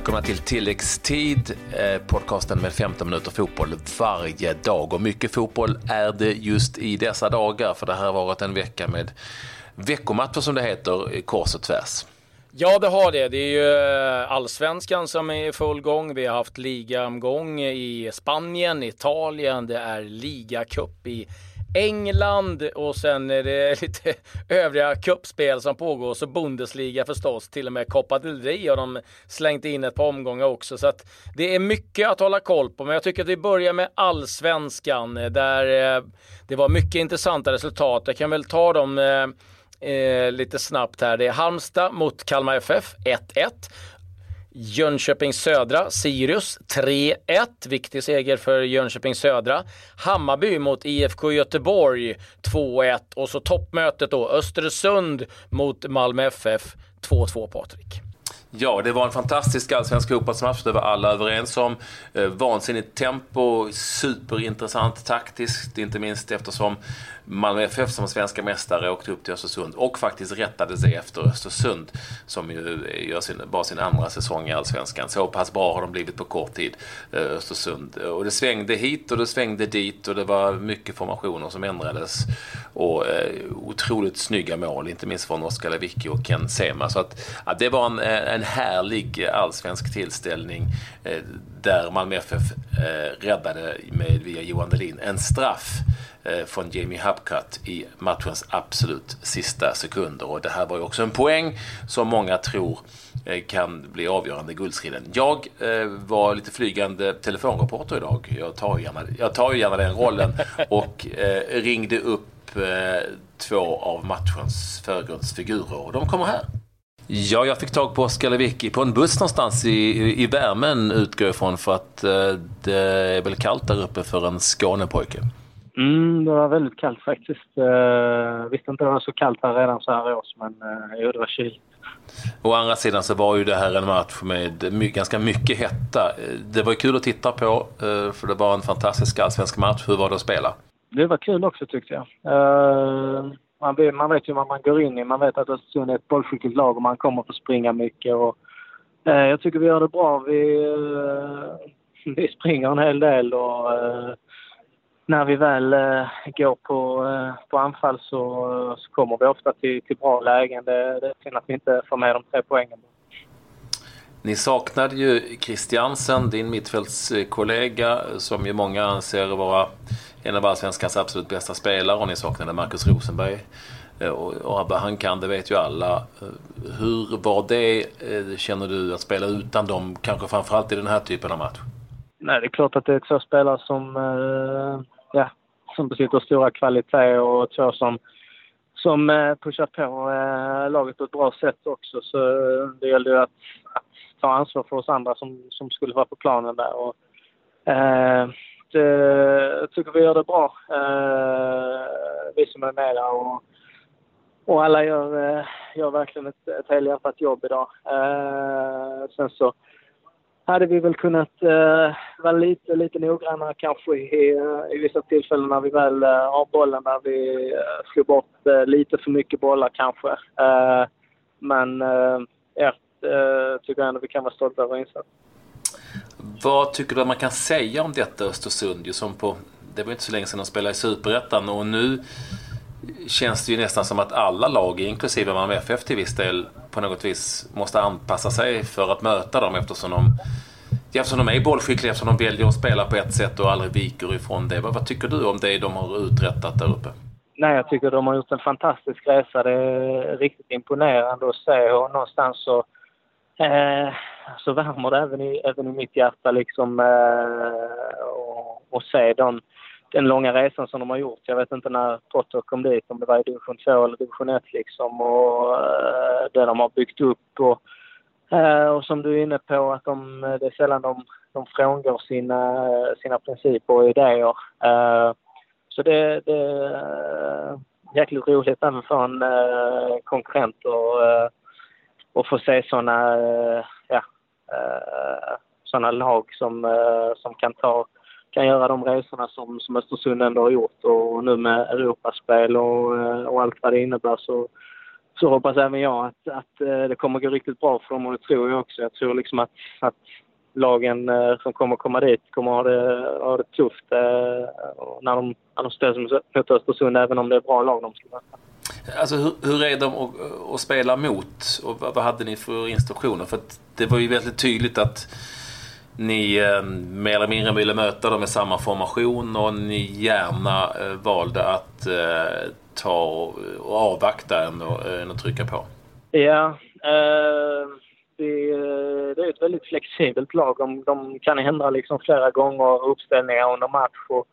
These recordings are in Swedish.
Välkomna till tilläggstid, eh, podcasten med 15 minuter fotboll varje dag. Och mycket fotboll är det just i dessa dagar, för det här har varit en vecka med veckomatcher som det heter, kors och tvärs. Ja, det har det. Det är ju eh, allsvenskan som är i full gång. Vi har haft ligaomgång i Spanien, Italien. Det är ligacup i England och sen är det lite övriga kuppspel som pågår. Så Bundesliga förstås, till och med Copa del Rey har de slängt in ett par omgångar också. Så att det är mycket att hålla koll på. Men jag tycker att vi börjar med allsvenskan eh, där eh, det var mycket intressanta resultat. Jag kan väl ta dem eh, eh lite snabbt här. Det är Halmstad mot Kalmar FF 1-1. Jönköping Södra, Sirius 3-1. Viktig seger för Jönköping Södra. Hammarby mot IFK Göteborg 2-1. Och så toppmötet då, Östersund mot Malmö FF 2-2 Patrik. Ja, det var en fantastisk allsvensk fotbollsmatch. Det var alla överens om. Eh, vansinnigt tempo, superintressant taktiskt, inte minst eftersom Malmö FF som svenska mästare åkte upp till Östersund och faktiskt rättade sig efter Östersund som ju gör sin, bara sin andra säsong i Allsvenskan. Så pass bra har de blivit på kort tid, eh, Östersund. Och det svängde hit och det svängde dit och det var mycket formationer som ändrades. Och eh, otroligt snygga mål, inte minst från Oskar Lewicki och Ken Sema. Så att, ja, det var en, en härlig allsvensk tillställning eh, där Malmö FF eh, räddade med, via Johan Delin en straff Eh, från Jamie Hupcutt i matchens absolut sista sekunder. Och det här var ju också en poäng som många tror kan bli avgörande i guldstriden. Jag var lite flygande telefonreporter idag. Jag tar ju gärna, jag tar ju gärna den rollen och ringde upp två av matchens förgrundsfigurer och de kommer här. Ja, jag fick tag på Oskar Lewicki på en buss någonstans i, i, värmen utgår jag ifrån för att det är väl kallt där uppe för en Skånepojke. Mm, det var väldigt kallt faktiskt. Uh, visste inte det var så kallt här redan så här års, men jo, det var kyligt. Å andra sidan så var ju det här en match med my ganska mycket hetta. Det var kul att titta på, uh, för det var en fantastisk allsvensk match. Hur var det att spela? Det var kul också tyckte jag. Uh, man, vet, man vet ju vad man går in i. Man vet att Östersund är ett bollskickligt lag och man kommer att få springa mycket. Och, eh, jag tycker vi gör det bra. Vi, eh, vi springer en hel del och eh, när vi väl eh, går på, eh, på anfall så, så kommer vi ofta till, till bra lägen. Det, det är synd att vi inte får med de tre poängen. Ni saknade ju Christiansen, din mittfältskollega, som ju många anser vara en av allsvenskans absolut bästa spelare och ni saknade Markus Rosenberg. Eh, och, och han kan, det vet ju alla. Eh, hur var det, eh, känner du, att spela utan dem, kanske framförallt i den här typen av match? Nej, det är klart att det är två spelare som ja, som besitter stora kvaliteter och två som, som pushar på laget på ett bra sätt också. Så det gällde ju att, att ta ansvar för oss andra som, som skulle vara på planen där. Och, eh, det, eh, jag tycker vi gör det bra, eh, vi som är med där. Och, och alla gör, eh, gör verkligen ett, ett helhjärtat jobb idag. Eh, sen så hade vi väl kunnat eh, vara lite, lite noggrannare kanske i, i vissa tillfällen när vi väl eh, har bollen där vi eh, slår bort lite för mycket bollar kanske. Men uh, ja, tycker jag ändå vi kan vara stolta över insatsen. Vad tycker du att man kan säga om detta Östersund? Som på, det var inte så länge sedan de spelade i Superettan och nu känns det ju nästan som att alla lag, inklusive Malmö FF till viss del, på något vis måste anpassa sig för att möta dem eftersom de, eftersom de är bollskickliga, eftersom de väljer att spela på ett sätt och aldrig viker ifrån det. Vad, vad tycker du om det de har uträttat där uppe? Nej, jag tycker de har gjort en fantastisk resa. Det är riktigt imponerande att se och någonstans så, eh, så värmer det även i, även i mitt hjärta liksom eh, och, och se den, den långa resan som de har gjort. Jag vet inte när Potter kom dit, om det var i division 2 eller division 1 liksom och eh, det de har byggt upp och, eh, och som du är inne på att de, det är sällan de, de frångår sina, sina principer och idéer. Eh, så det, det är jäkligt roligt även för en eh, konkurrent och, eh, och få se sådana uh, såna lag som, eh, som kan ta kan göra de resorna som, som Östersund ändå har gjort och nu med Europaspel och, eh, och allt vad det innebär så, så hoppas även jag att, att det kommer gå riktigt bra för dem och det tror jag också. Jag tror liksom att, att lagen som kommer komma dit kommer ha det, ha det tufft när de, när de ställs mot Östersund även om det är bra lag de ska möta. Alltså hur, hur är de att, att spela mot och vad, vad hade ni för instruktioner? För det var ju väldigt tydligt att ni eh, mer eller mindre ville möta dem med samma formation och ni gärna eh, valde att eh, ta och avvakta än, eh, än att trycka på. Ja, eh, det, eh, det, är ett väldigt flexibelt lag. De, de kan ändra liksom flera gånger uppställningar under match. Och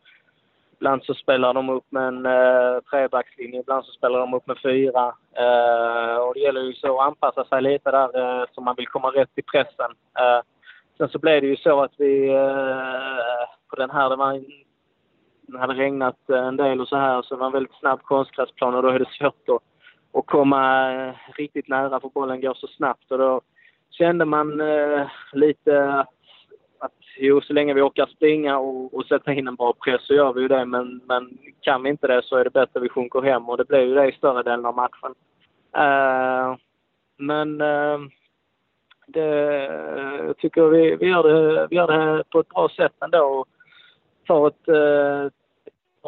ibland så spelar de upp med en eh, trebackslinje, ibland så spelar de upp med fyra. Eh, och det gäller ju så att anpassa sig lite där eh, så man vill komma rätt i pressen. Eh, Sen så blev det ju så att vi eh, på den här, det, var, det hade regnat eh, en del och så här, så det var en väldigt snabb konstgräsplan och då är det svårt att, att komma eh, riktigt nära för bollen går så snabbt och då kände man eh, lite att, att jo, så länge vi orkar springa och, och sätta in en bra press så gör vi ju det men, men kan vi inte det så är det bättre att vi sjunker hem och det blev ju det i större delen av matchen. Uh, men uh, det, jag tycker vi, vi, gör det, vi gör det på ett bra sätt ändå. Och tar ett eh,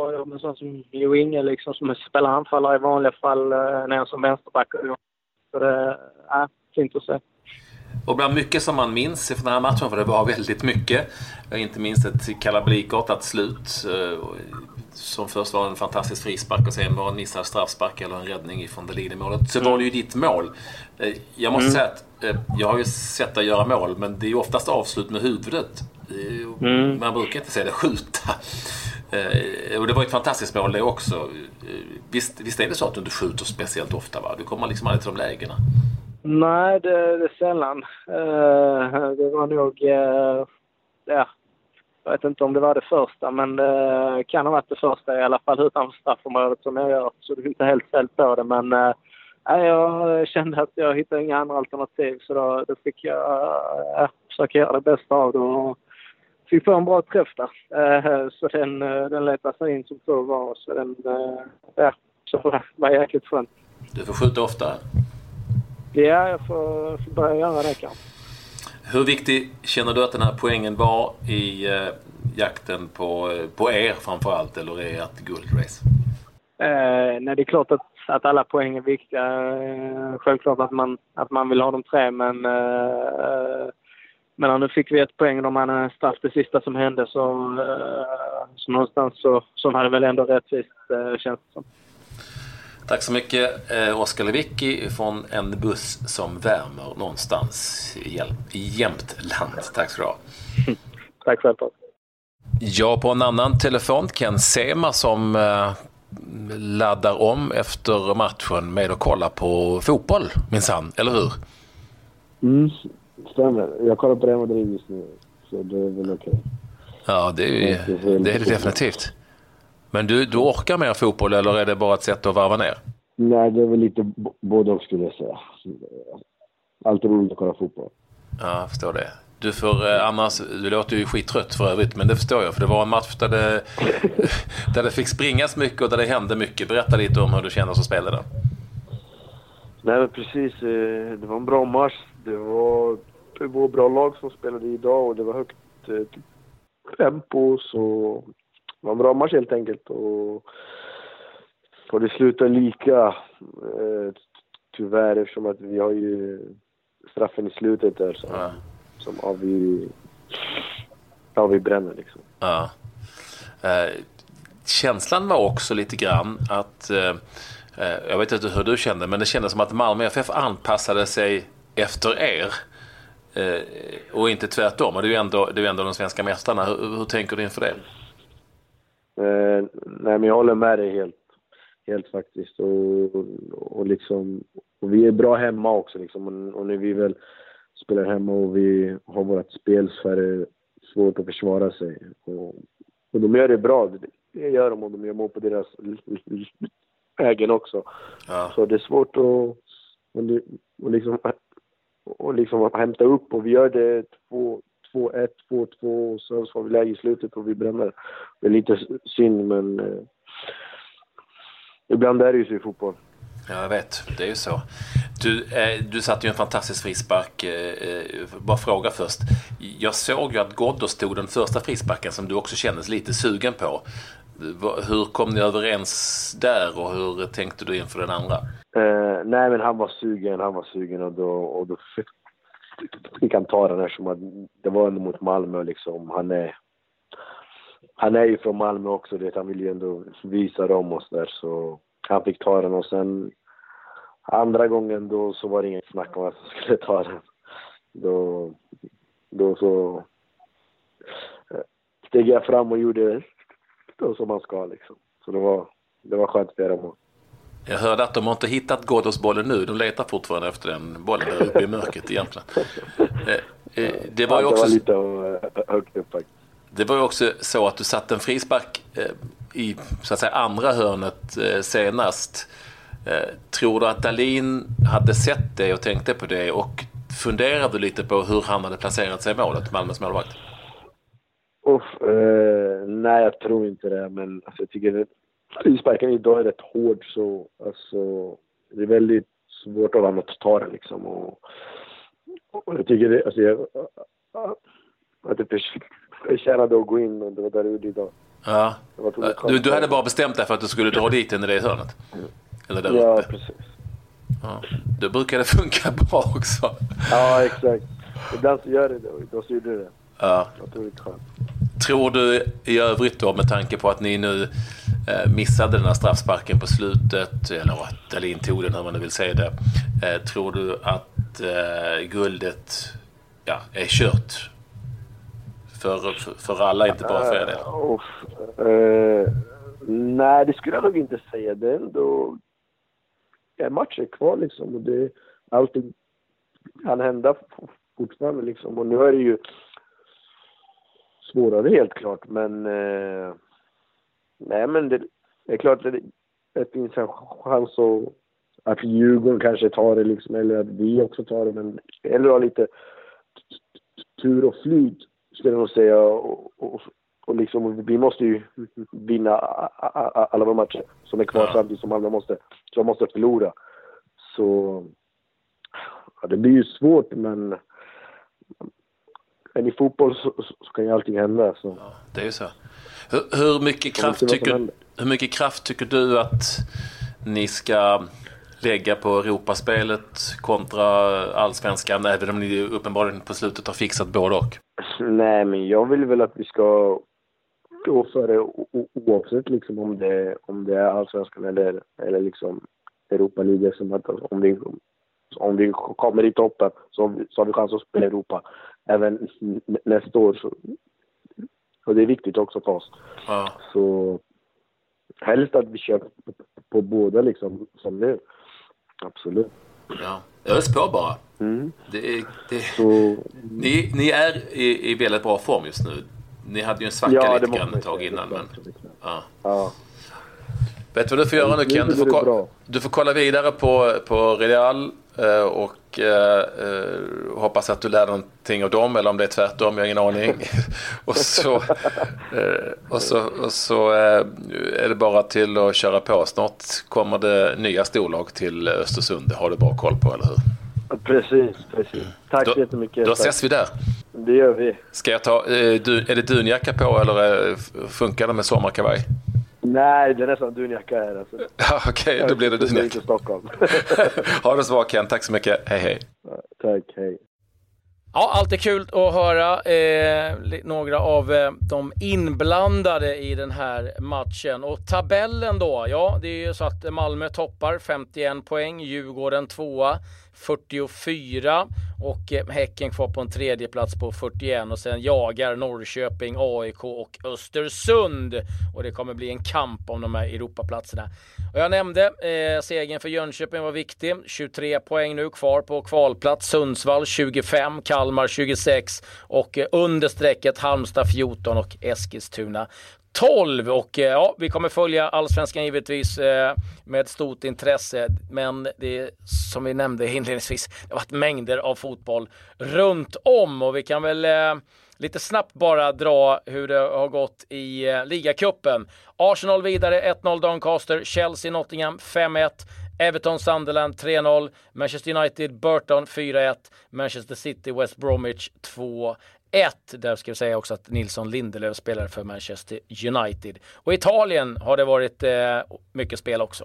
uh, jobb med sån som Jo Inge liksom, som spelar anfallare i vanliga fall eh, ner som vänsterback. Så det är fint att se. Och bland mycket som man minns från den här matchen, för det var väldigt mycket. Inte minst ett kalabrikartat slut. Eh, som först var en fantastisk frispark och sen var en missad straffspark eller en räddning ifrån Delini-målet. Så var det ju ditt mål. Eh, jag måste mm. säga att eh, jag har ju sett dig göra mål, men det är ju oftast avslut med huvudet. Mm. Man brukar inte säga det skjuta. Och det var ett fantastiskt mål det också. Visst, visst är det så att du inte skjuter speciellt ofta? Va? Du kommer liksom aldrig till de lägena. Nej, det, det är sällan. Uh, det var nog... Uh, ja, jag vet inte om det var det första, men det kan ha varit det första i alla fall utanför straffområdet som jag gör. Så det är inte helt fel på det, men uh, jag kände att jag hittade inga andra alternativ så då, då fick jag uh, försöka göra det bästa av det och fick få en bra träff där. Uh, så den, den letade sig in som tur var. Så den, ja, så det var jäkligt skönt. Du får skjuta ofta? Ja, jag får, får börja göra det kanske. Hur viktig känner du att den här poängen var i eh, jakten på, på er framförallt, eller är ert guldrace? Eh, nej, det är klart att, att alla poäng är viktiga. Eh, självklart att man, att man vill ha de tre, men eh, men nu fick vi ett poäng om man en straff det sista som hände så, eh, så någonstans så, så var det väl ändå rättvist eh, känns det som. Tack så mycket eh, Oskar Lewicki från en buss som värmer någonstans i Jämtland. Tack ska du ha. Tack själv. Ja, på en annan telefon Ken Sema som eh, laddar om efter matchen med att kolla på fotboll minsann, eller hur? Mm, stämmer. Jag kollar på Real Madrid just nu, så det är väl okej. Okay. Ja, det är, det är det definitivt. Men du, du orkar mer fotboll eller är det bara ett sätt att varva ner? Nej, det är väl lite både och skulle jag säga. Alltid roligt att kolla fotboll. Ja, jag förstår det. Du får eh, annars, du låter ju skittrött för övrigt, men det förstår jag. För det var en match där det, där det fick springas mycket och där det hände mycket. Berätta lite om hur du känner som spelare. Nej, men precis. Eh, det var en bra match. Det var två bra lag som spelade idag och det var högt eh, tempo. Så det var en bra match helt enkelt. Och, och det slutar lika eh, tyvärr eftersom att vi har ju straffen i slutet där som, ja. som av vi, ja, vi bränner liksom. Ja. Eh, känslan var också lite grann att, eh, eh jag vet inte hur du kände, men det kändes som att Malmö FF anpassade sig efter er. Eh, och inte tvärtom. Och det är ju ändå, det är ändå de svenska mästarna. Hur, hur tänker du inför det? Eh, nej, men jag håller med dig helt, helt faktiskt. Och, och, liksom, och vi är bra hemma också liksom. Och, och när vi väl spelar hemma och vi har vårt spel så är det svårt att försvara sig. Och, och de gör det bra. Det gör de och de gör mål på deras ägen också. Ja. Så det är svårt att och, liksom, och liksom hämta upp och vi gör det två, 2-1, 2-2 och så får vi läge i slutet och vi bränner. Det är lite synd men eh, ibland är det ju så i fotboll. Ja, jag vet. Det är ju så. Du, eh, du satte ju en fantastisk frispark. Eh, eh bara fråga först. Jag såg ju att Ghoddos tog den första frisparken som du också kändes lite sugen på. Hur kom ni överens där och hur tänkte du inför den andra? Eh, nej, men han var sugen, han var sugen och då, och då fick han ta den eftersom att det var ändå mot Malmö liksom. Han är, han är ju från Malmö också, det, han vill ju ändå visa dem och sådär så han fick ta den och sen andra gången då så var det inget snack om att han skulle ta den. Då, då så eh, steg jag fram och gjorde det som man ska liksom. Så det var, det var skönt för mål. Jag hörde att de har inte hittat Ghoddos-bollen nu. De letar fortfarande efter den bollen där uppe i mörkret egentligen. Eh, eh, det var ju också... Det var lite högt upp faktiskt. Det var ju också så att du satte en frispark i så att säga, andra hörnet senast. Tror du att Dalin hade sett det och tänkte på det och funderade lite på hur han hade placerat sig i målet, Malmös målvakt? Uff, eh, nej, jag tror inte det. Men alltså, jag tycker frisparken idag är rätt hård så alltså, det är väldigt svårt av honom att ta den liksom. Och, och jag tycker det, alltså, jag, att det förtjänade att gå in och det var där det gjorde idag. Ja. Du, du hade bara bestämt dig för att du skulle dra dit den i det hörnet? Eller där ja, uppe? precis. Ja, då brukar det funka bra också. Ja, exakt. Ibland så gör det det och då så gjorde det det. Ja. Otroligt skönt. Tror du i övrigt då med tanke på att ni nu Eh, missade den här straffsparken på slutet, eller Dahlin tog den hur man nu vill säga det. Eh, tror du att eh, guldet ja, är kört? För, för, alla, inte bara för er del? Uh, nej, det skulle jag nog inte säga. Det är ändå en match är kvar liksom och det, allting kan hända fortfarande liksom. Och nu är det ju svårare helt klart, men Uh nej men det, det är klart att det, det finns en chans att, att Djurgården kanske tar det liksom, eller att vi också tar det, men eller ha lite tur och flyt skulle jag nog säga och, och, och liksom, vi måste ju vinna alla våra matcher som är kvar ja. samtidigt som andra måste, som måste förlora. Så ja, det blir ju svårt men men i fotboll så, så kan ju allting hända. Så. Ja, det är ju så. Hur, hur, mycket kraft tycker, hur mycket kraft tycker du att ni ska lägga på Europaspelet kontra allsvenskan, även om ni uppenbarligen på slutet har fixat både och? Nej, men jag vill väl att vi ska gå för det oavsett liksom om det, om det är allsvenskan eller, eller liksom Europa League. Som att, om, vi, om vi kommer i toppen så, så har vi chans att spela Europa även nästa år. Så, och det är viktigt också för oss. Ja. Så helst att vi kör på, på båda liksom, som nu. Absolut. Ja, ös på bara. Mm. Det, det, så, ni, ni är i, i väldigt bra form just nu. Ni hade ju en svacka ja, lite grann ett tag innan. Men, ja. ja. Vet du vad du får göra nu Ken? Du får, du får kolla vidare på, på Real och eh, eh, hoppas att du lär någonting av dem eller om det är tvärtom, jag har ingen aning. och så, eh, och så, och så eh, är det bara till att köra på. Snart kommer det nya storlag till Östersund. Det har du bra koll på, eller hur? Precis, precis. Tack då, så jättemycket. Då ses vi där. Det gör vi. Ska jag ta, är det dunjacka på eller funkar det med sommarkavaj? Nej, det är nästan dunjacka här. Alltså. Ja, Okej, okay, då blir det dunjacka. i Stockholm. ha det så bra Ken, tack så mycket. Hej hej. tack, hej. Ja, alltid kul att höra eh, några av eh, de inblandade i den här matchen. Och tabellen då? Ja, det är ju så att Malmö toppar 51 poäng, Djurgården tvåa 44 och eh, Häcken kvar på en tredje plats på 41 och sen jagar Norrköping, AIK och Östersund. Och det kommer bli en kamp om de här Europaplatserna. Och jag nämnde eh, segern för Jönköping var viktig. 23 poäng nu kvar på kvalplats. Sundsvall 25, Kalmar 26 och eh, under strecket Halmstad 14 och Eskilstuna 12 och eh, ja, vi kommer följa allsvenskan givetvis eh, med stort intresse. Men det är som vi nämnde inledningsvis, det har varit mängder av fotboll runt om och vi kan väl eh, lite snabbt bara dra hur det har gått i eh, ligacupen. Arsenal vidare 1-0 Doncaster, Chelsea Nottingham 5-1. Everton Sunderland 3-0. Manchester United Burton 4-1. Manchester City West Bromwich 2 1. Där ska vi säga också att Nilsson Lindelöf spelar för Manchester United. Och i Italien har det varit eh, mycket spel också.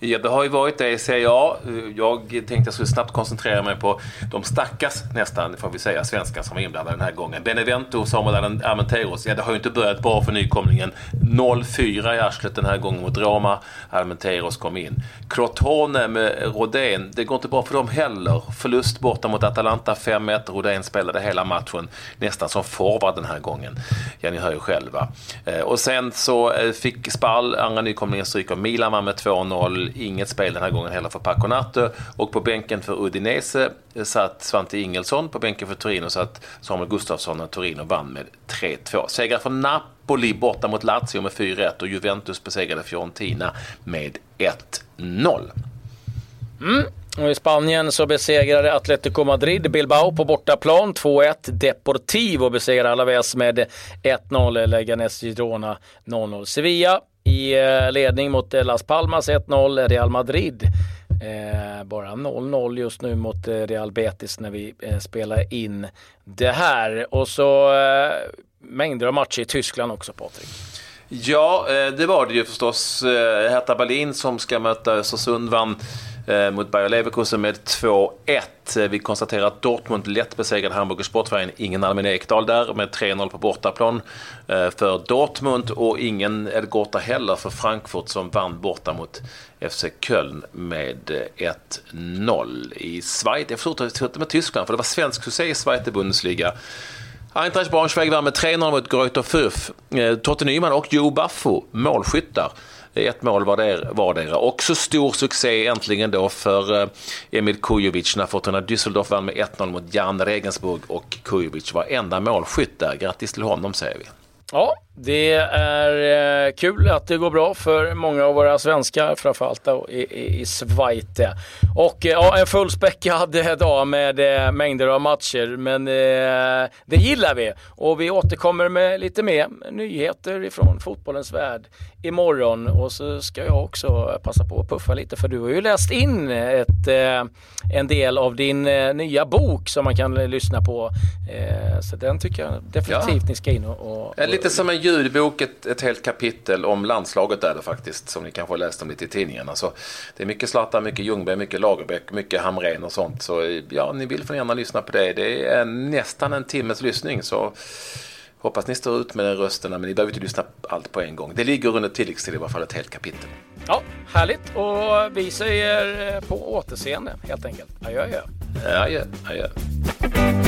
Ja, det har ju varit det i Serie A. Jag tänkte jag skulle snabbt koncentrera mig på de stackars, nästan, får vi säga, svenskar som var inblandade den här gången. Benevento och Samuel Armenteros, ja det har ju inte börjat bra för nykomlingen. 0-4 i arslet den här gången mot Roma. Armenteros kom in. Crotone med Rodén, det går inte bra för dem heller. Förlust borta mot Atalanta 5-1. Rodén spelade hela matchen nästan som forward den här gången. Ja, ni hör ju själva. Eh, och sen så eh, fick Spall, andra nykomlingen, stryk av Milan med 2-0 inget spel den här gången heller för Paco Nato Och på bänken för Udinese eh, satt Svante Ingelsson. På bänken för Torino satt Samuel Gustafsson och Torino vann med 3-2. Segrar för Napoli borta mot Lazio med 4-1 och Juventus besegrade Fiorentina med 1-0. Mm. Och I Spanien så besegrade Atletico Madrid Bilbao på bortaplan 2-1. Deportivo besegrade Alaves med 1-0. Leganes Girona 0-0. Sevilla i eh, ledning mot eh, Las Palmas 1-0. Real Madrid eh, bara 0-0 just nu mot eh, Real Betis när vi eh, spelar in det här. Och så eh, mängder av matcher i Tyskland också Patrik. Ja, eh, det var det ju förstås. Hertha Berlin som ska möta Östersund vann Eh, mot Bayer Leverkusen med 2-1. Eh, vi konstaterar att Dortmund lätt besegrade Hamburger Sportverein. Ingen Albin Ekdal där med 3-0 på bortaplan eh, för Dortmund och ingen Elgorta heller för Frankfurt som vann borta mot FC Köln med eh, 1-0 i Schweiz. Jag fortsätter med Tyskland för det var svensk succé i Schweiz Bundesliga. Eintracht Braunschweig vann med 3-0 mot Greuther Fürth. Totte Nyman och Joe Baffo, målskyttar. Eh, ett mål vardera. Också stor succé äntligen då för eh, Emil Kujovic när Fortuna Düsseldorf vann med 1-0 mot Jan Regensburg och Kujovic var enda målskytt där. Grattis till honom säger vi. Ja, det är eh, kul att det går bra för många av våra svenskar, framförallt i, i, i Schweiz. Och eh, ja, en fullspäckad dag med eh, mängder av matcher, men det gillar vi. Och vi återkommer med lite mer nyheter ifrån fotbollens värld imorgon. Och så ska jag också passa på att puffa lite, för du har ju läst in ett, en del av din nya bok som man kan lyssna på. Så den tycker jag definitivt ja. ni ska in och, och Lite som en ljudbok, ett, ett helt kapitel om landslaget är det faktiskt, som ni kanske har läst om lite i tidningarna. Så det är mycket Zlatan, mycket Ljungberg, mycket Lagerbäck, mycket Hamrén och sånt. Så ja, ni vill för gärna lyssna på det. Det är nästan en timmes lyssning. Så hoppas ni står ut med den rösten, men ni behöver inte lyssna allt på en gång. Det ligger under tilläggstid i varje fall ett helt kapitel. Ja, härligt. Och vi säger på återseende helt enkelt. Adjö, adjö. Adjö, adjö.